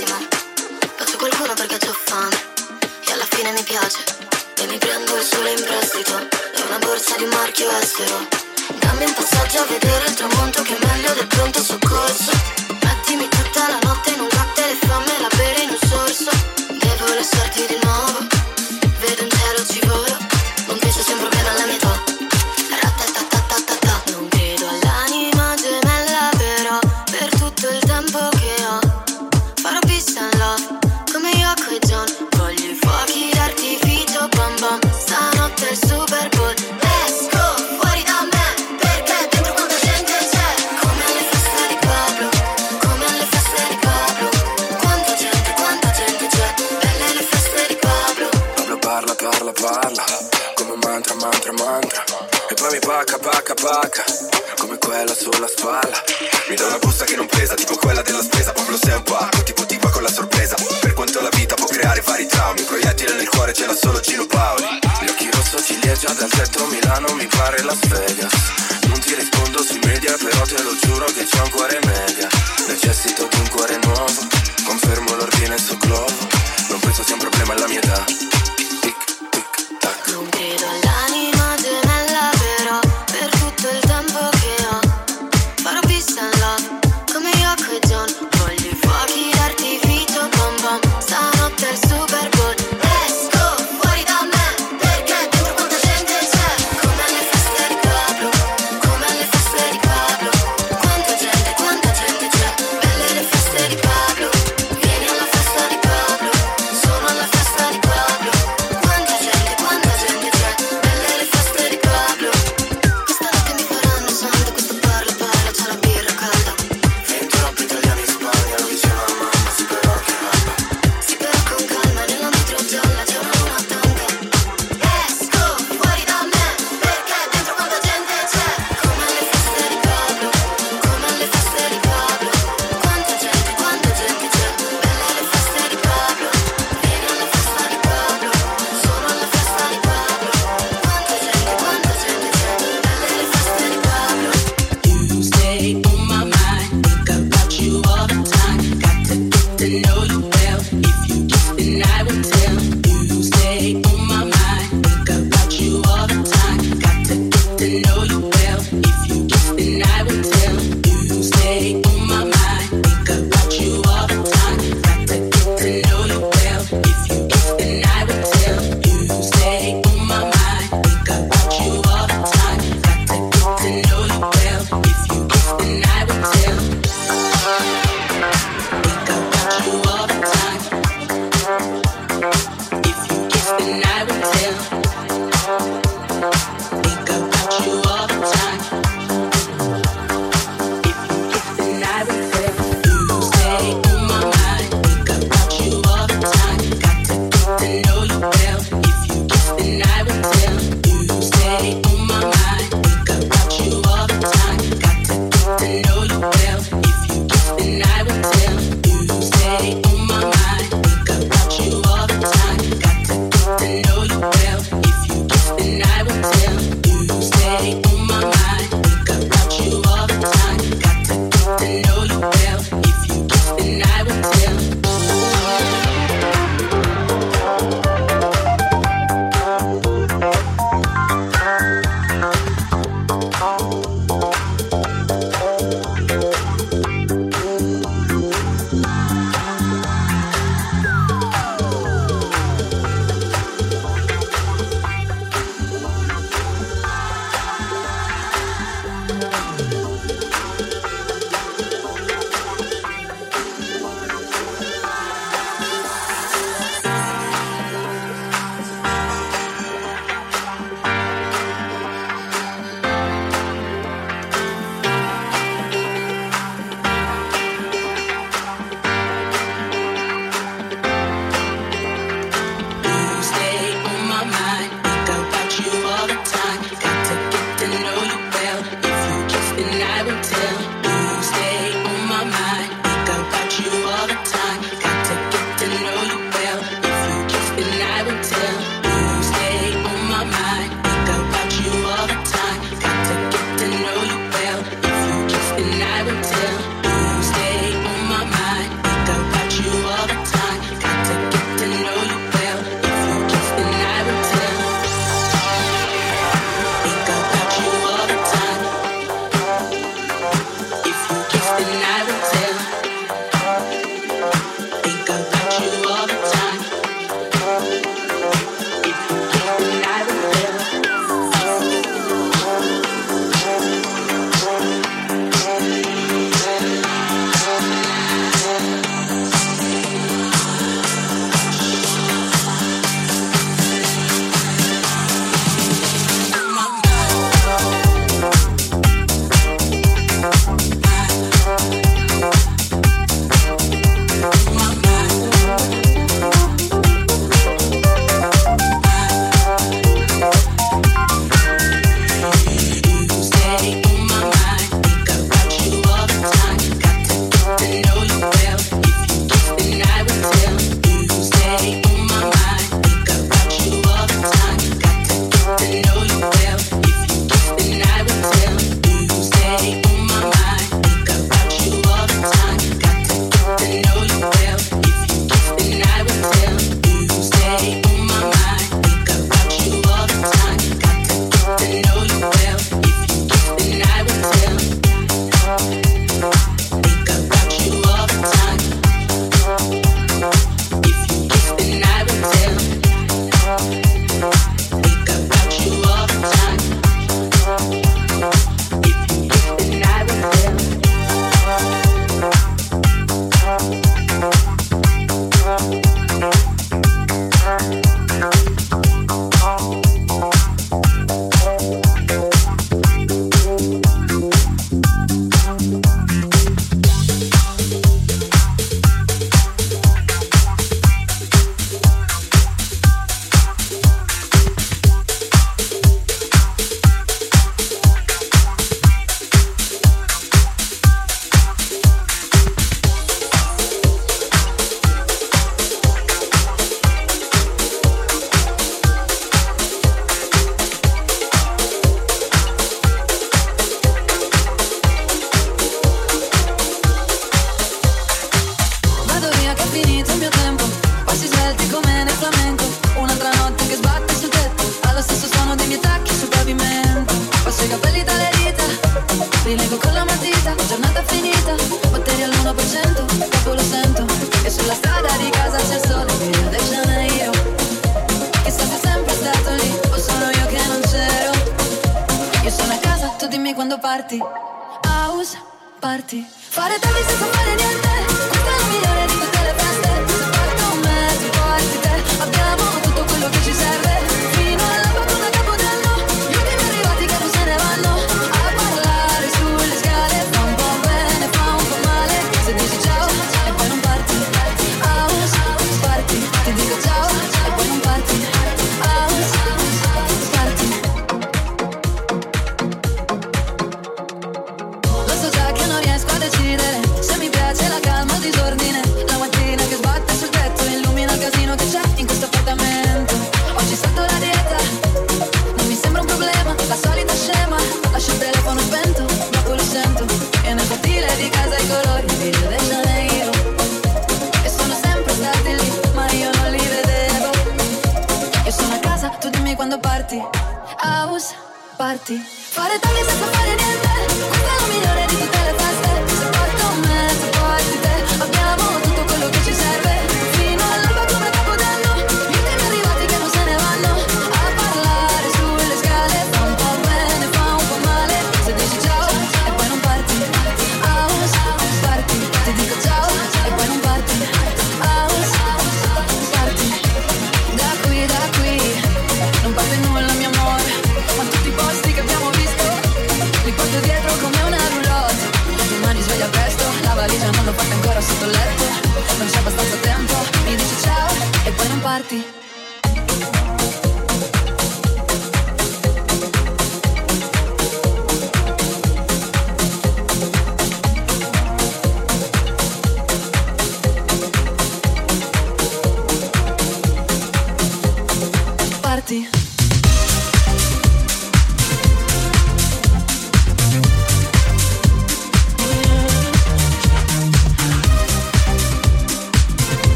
benissimo. Passo qualcuno perché ho fame. E alla fine mi piace. E mi prendo il sole in prestito. Da una borsa di marchio estero. Dammi un passaggio a vedere il tramonto.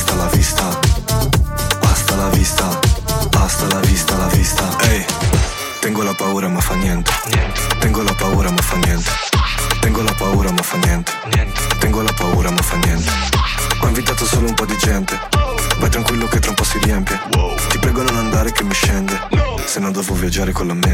vista, la vista. Basta la vista, basta la vista, la vista. Ehi, hey. tengo la paura ma fa niente. Tengo la paura ma fa niente. Tengo la paura ma fa niente. Tengo la paura ma fa niente. Ho invitato solo un po' di gente. Vai tranquillo che tra un po' si riempie. Ti prego non andare che mi scende. Se no devo viaggiare con la mente.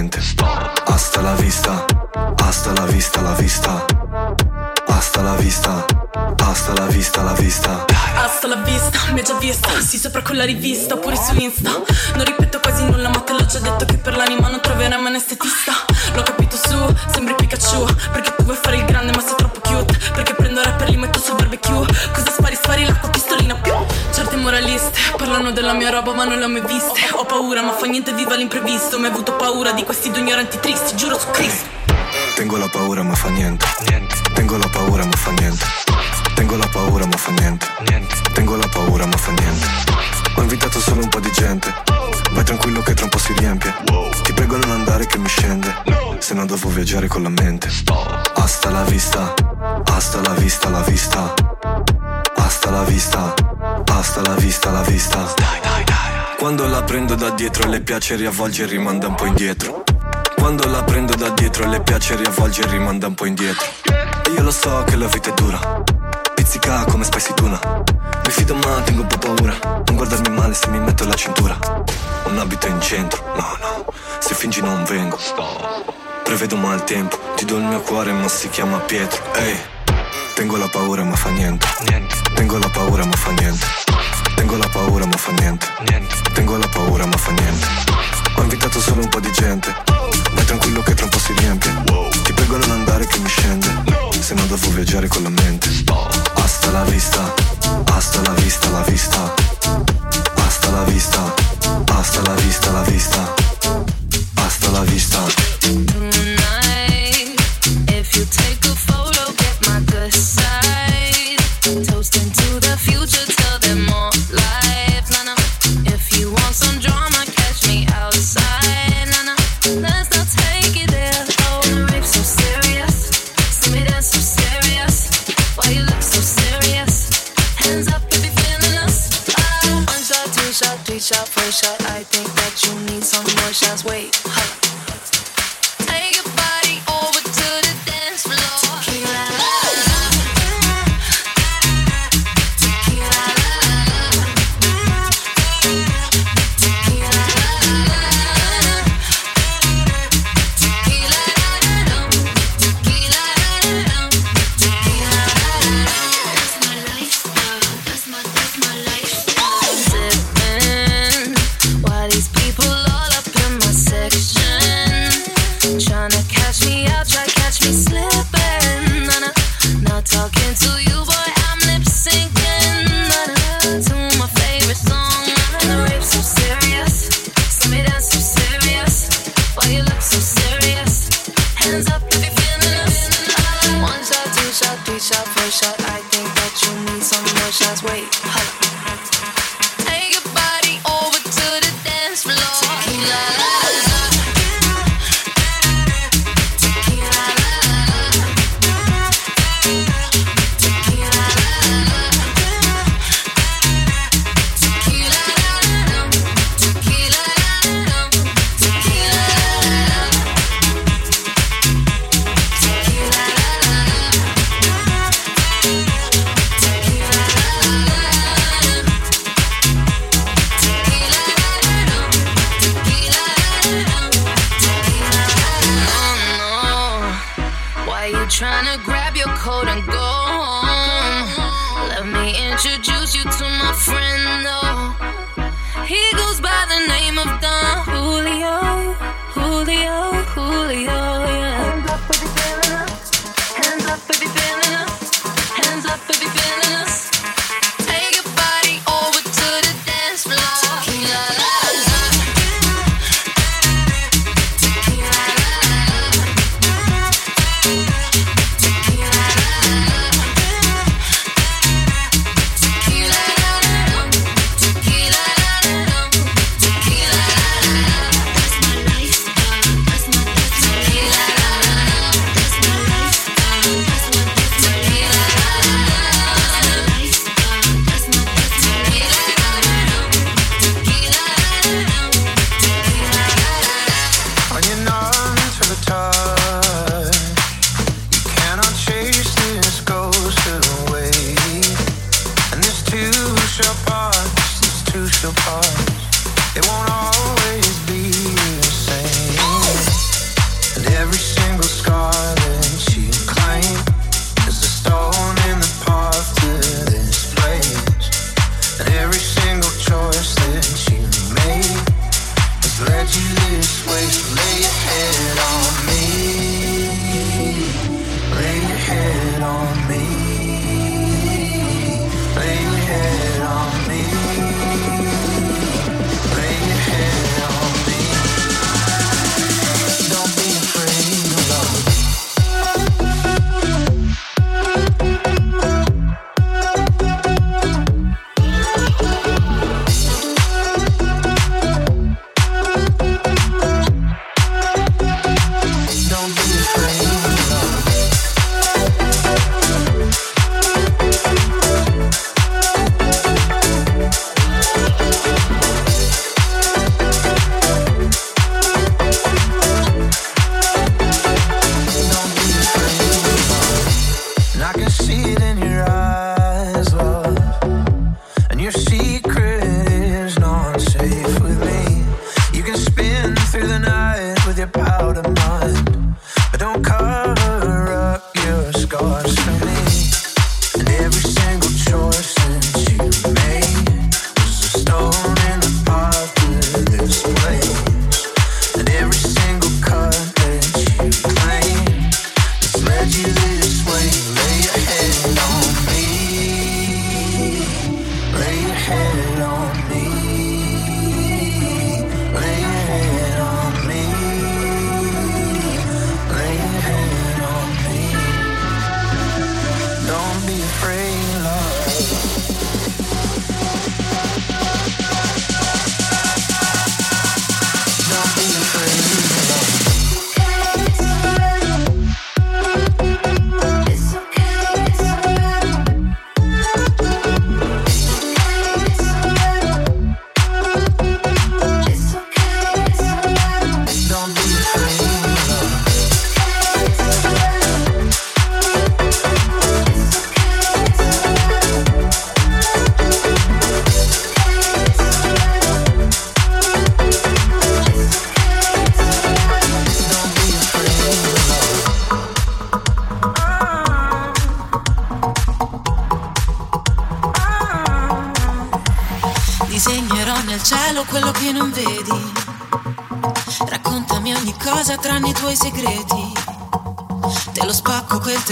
Rivista, oppure su Insta. Non ripeto quasi nulla, ma te l'ho già detto Che per l'anima non troveremo un estetista. L'ho capito su, sembri Pikachu Perché tu vuoi fare il grande ma sei troppo cute. Perché prendo rapper, li metto sul barbecue. Cosa spari, spari l'acqua, pistolina. Più Certe moraliste parlano della mia roba ma non le ho mai viste. Ho paura ma fa niente, viva l'imprevisto. Mi hai avuto paura di questi due ignoranti tristi Giuro su Cristo. Tengo la paura ma fa niente piace riavvolge e rimanda un po' indietro. Quando la prendo da dietro le piace riavvolge e rimanda un po' indietro. E io lo so che la vita è dura Pizzica come spicy tuna. Mi fido ma tengo un po' paura Non guardarmi male se mi metto la cintura. Un abito in centro, no no Se fingi non vengo. Prevedo mal tempo Ti do il mio cuore ma si chiama Pietro. Ehi Tengo la paura ma fa niente. Tengo la paura ma fa niente Tengo la paura ma fa niente. Tengo la paura ma fa niente. Ho invitato solo un po' di gente. Vai tranquillo che tra un po' si riempie. Ti prego non andare che mi scende. Se no devo viaggiare con la mente. Hasta la vista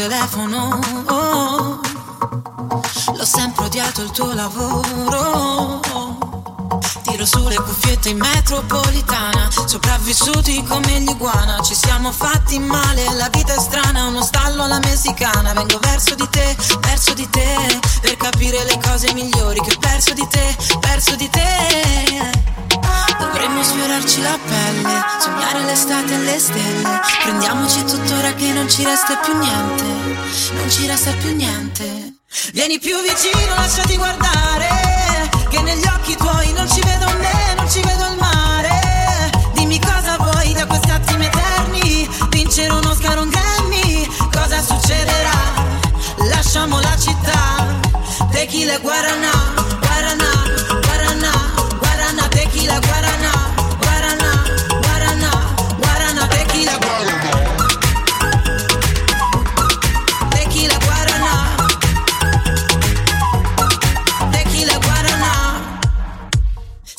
telefono. oh. L'ho sempre odiato il tuo lavoro. Tiro su le cuffiette in metropolitana. Sopravvissuti come gli iguana. Ci siamo fatti male, la vita è strana. Uno stallo alla messicana. Vengo verso di te, verso di te. Per capire le cose migliori che ho perso di te, perso di te. Sfiorarci la pelle, sognare l'estate e le stelle. Prendiamoci tuttora che non ci resta più niente, non ci resta più niente. Vieni più vicino, lasciati guardare, che negli occhi tuoi non ci vedo me, non ci vedo il mare. Dimmi cosa vuoi da questi attimi eterni, vincere un Oscar un Grammy, cosa succederà? Lasciamo la città, tequila e guaraná,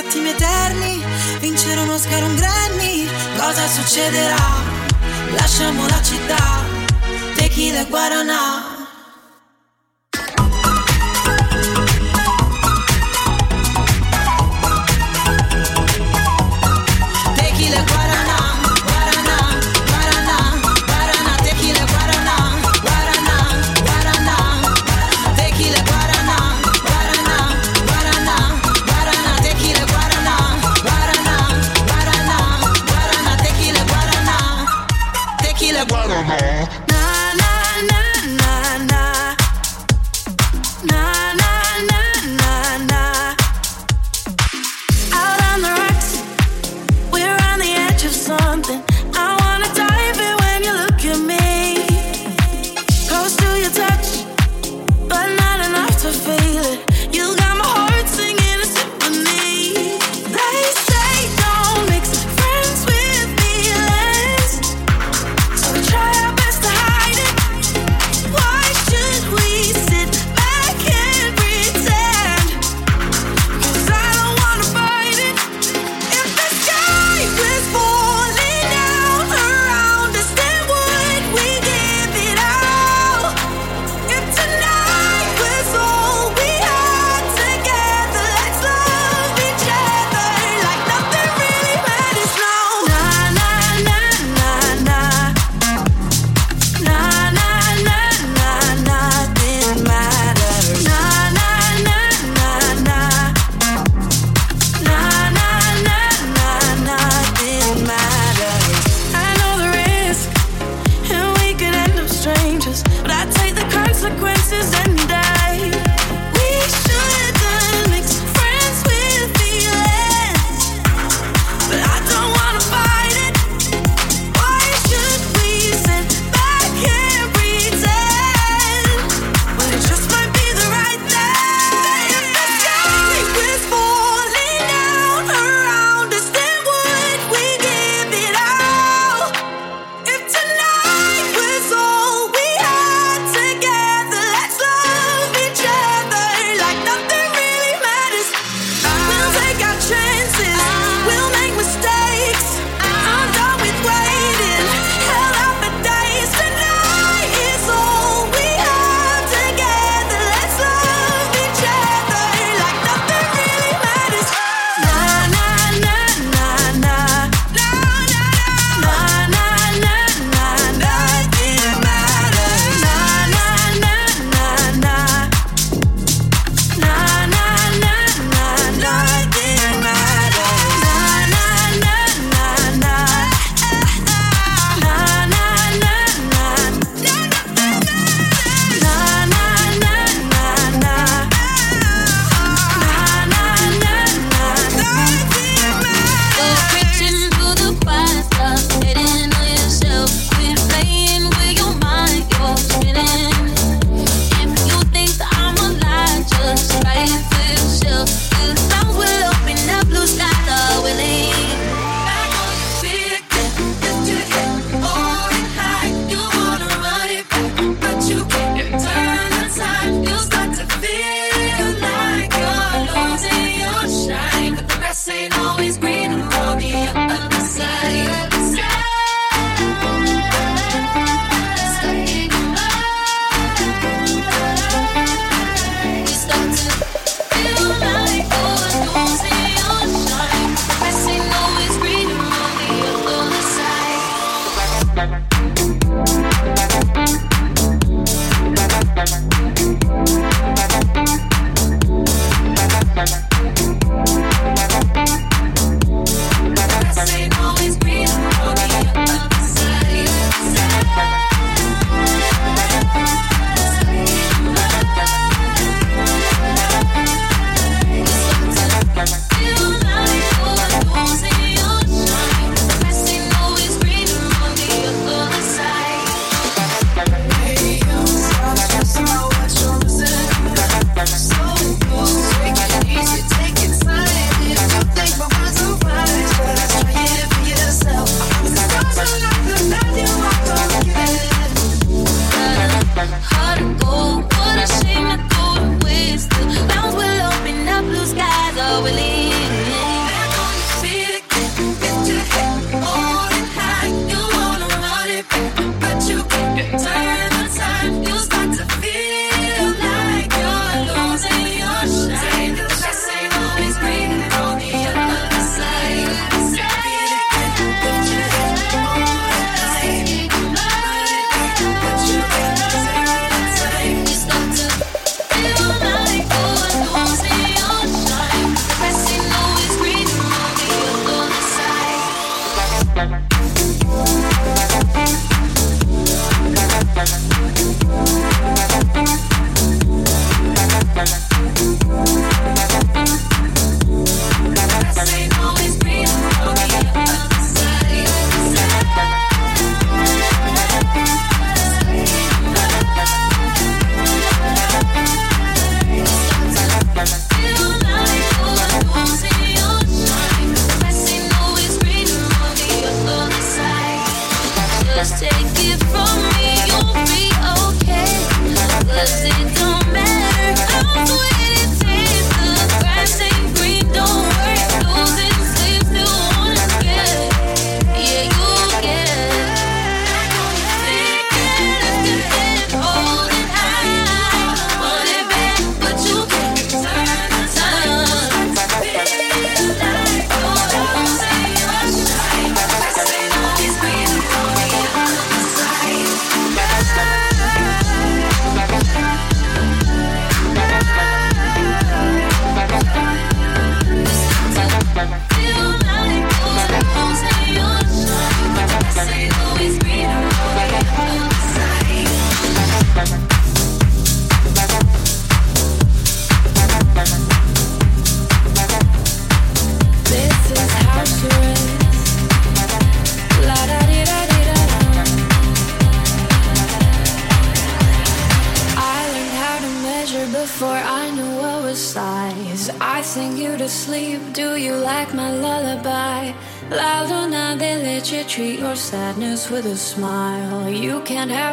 attimi eterni, vincere un Oscar un Grammy, cosa succederà? Lasciamo la città, tequila e guaraná. feeling.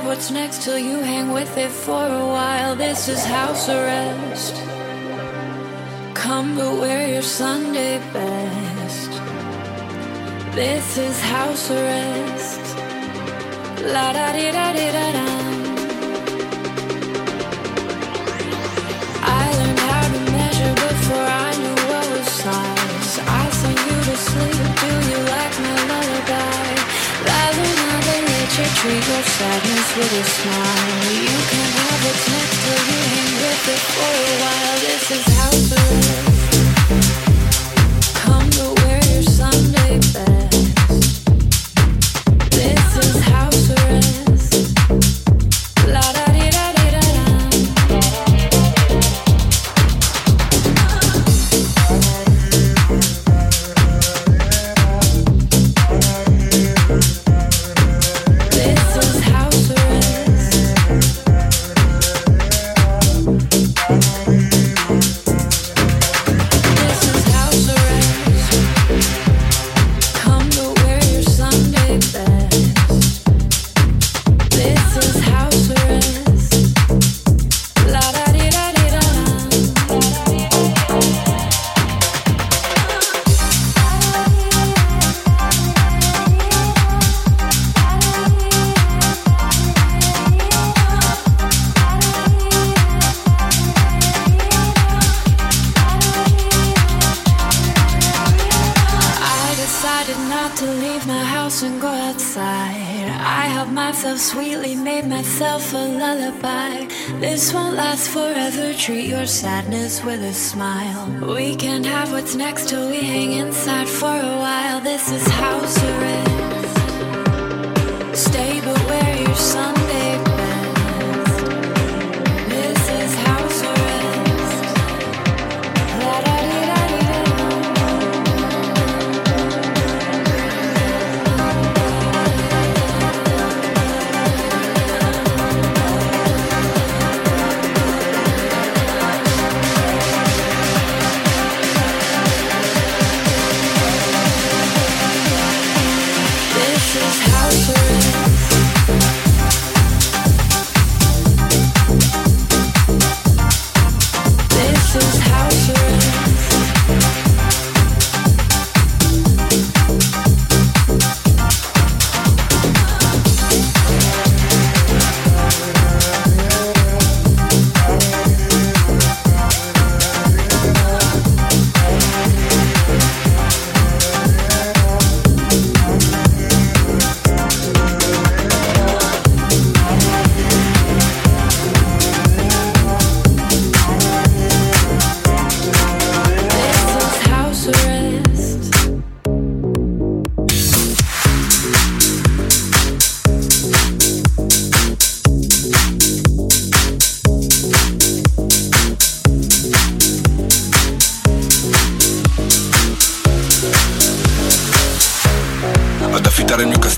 What's next till you hang with it for a while. This is house arrest. Come but wear your Sunday best. This is house arrest. La da di da di da da. Leche, treat your sadness with a smile. You can have what's next till you hang with it for a while. This is arrest. Come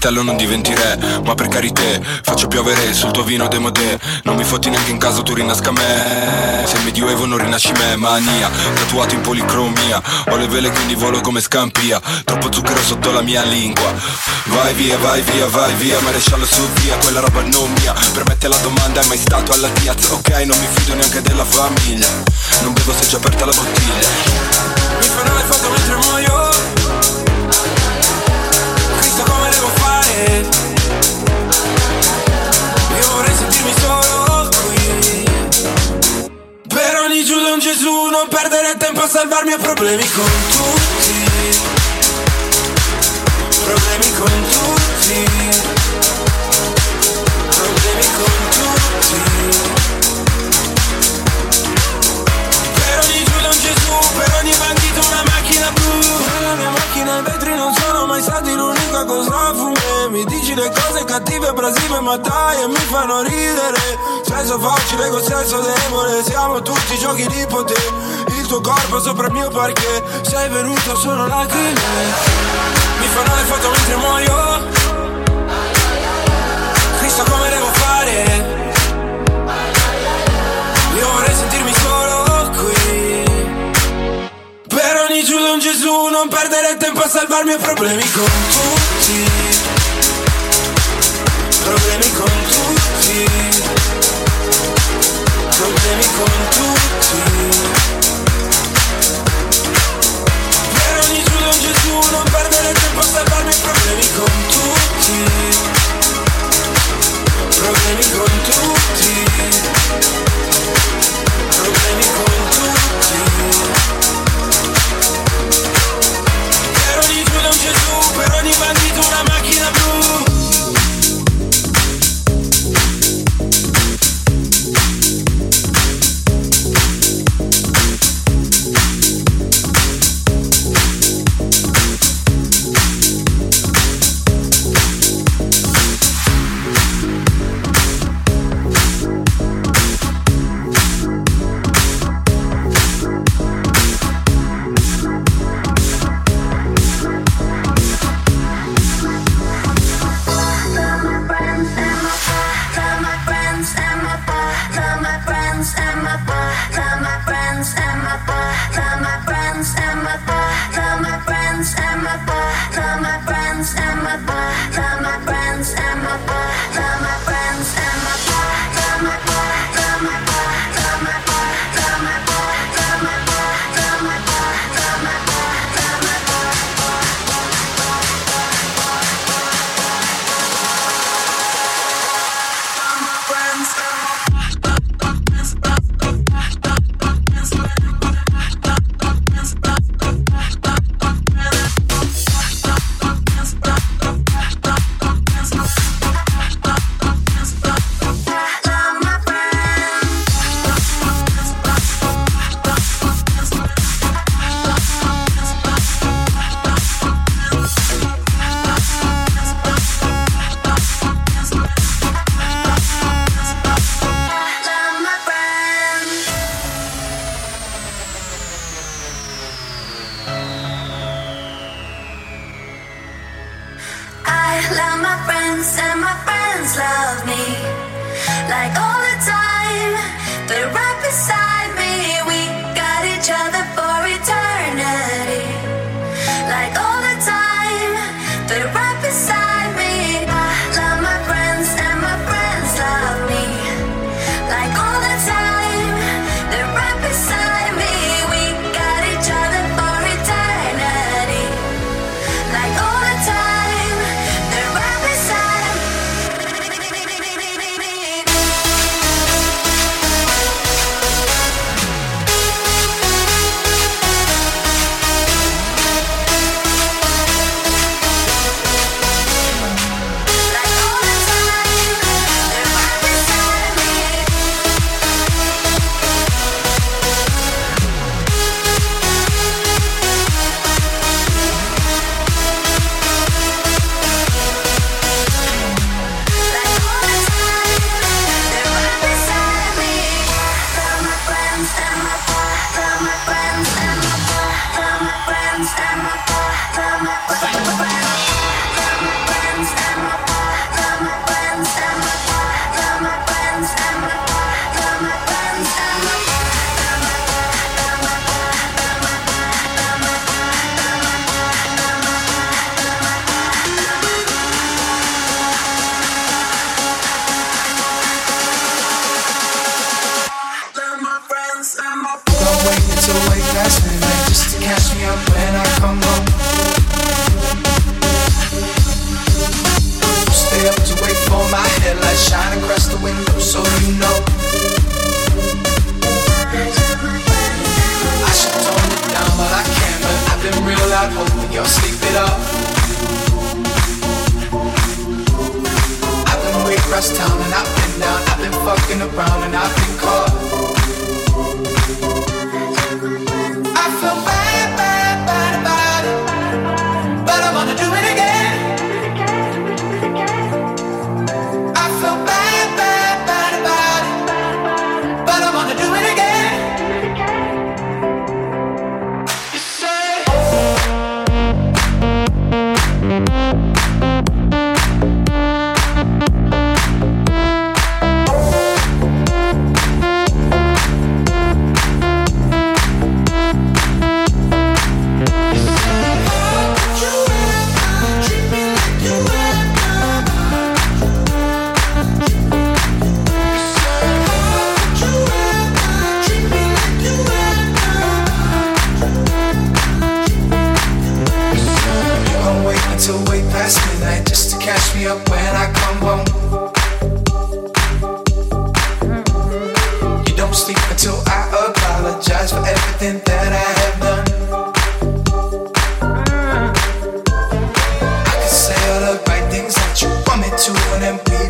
castello non diventi re Ma per carità faccio piovere sul tuo vino demodè Non mi fotti neanche in caso tu rinasca me. Se medioevo non rinasci me Mania, tatuato in policromia. Ho le vele quindi volo come scampia. Troppo zucchero sotto la mia lingua. Vai via, vai via, vai via Maresciallo su via, quella roba non mia. Permette la domanda, è mai stato alla piazza Ok, non mi fido neanche della famiglia. Non bevo se è già aperta la bottiglia Per Giuda un Gesù Non perdere tempo a salvarmi Ho problemi con tutti. Problemi con tutti. Problemi con tutti. Per ogni Giuda un Gesù Per ogni bandito una macchina blu. Nella mia macchina i vetri non sono mai stati l'unica cosa fu me mi dici le cose cattive, abrasive, ma dai e mi fanno ridere. Senso facile con senso debole Siamo tutti giochi di potere. Il tuo corpo sopra il mio perché Sei venuto solo lacrime. Mi fanno le foto mentre muoio. Cristo come devo fare? Io vorrei sentirmi solo qui. Per ogni giudo un Gesù Non perdere tempo a salvarmi ai problemi con tutti problemi con tutti, problemi con tutti. Per ogni Giuda Gesù, non perdere tempo a salvarmi, problemi con tutti, problemi con tutti, problemi con tutti.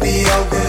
mediocre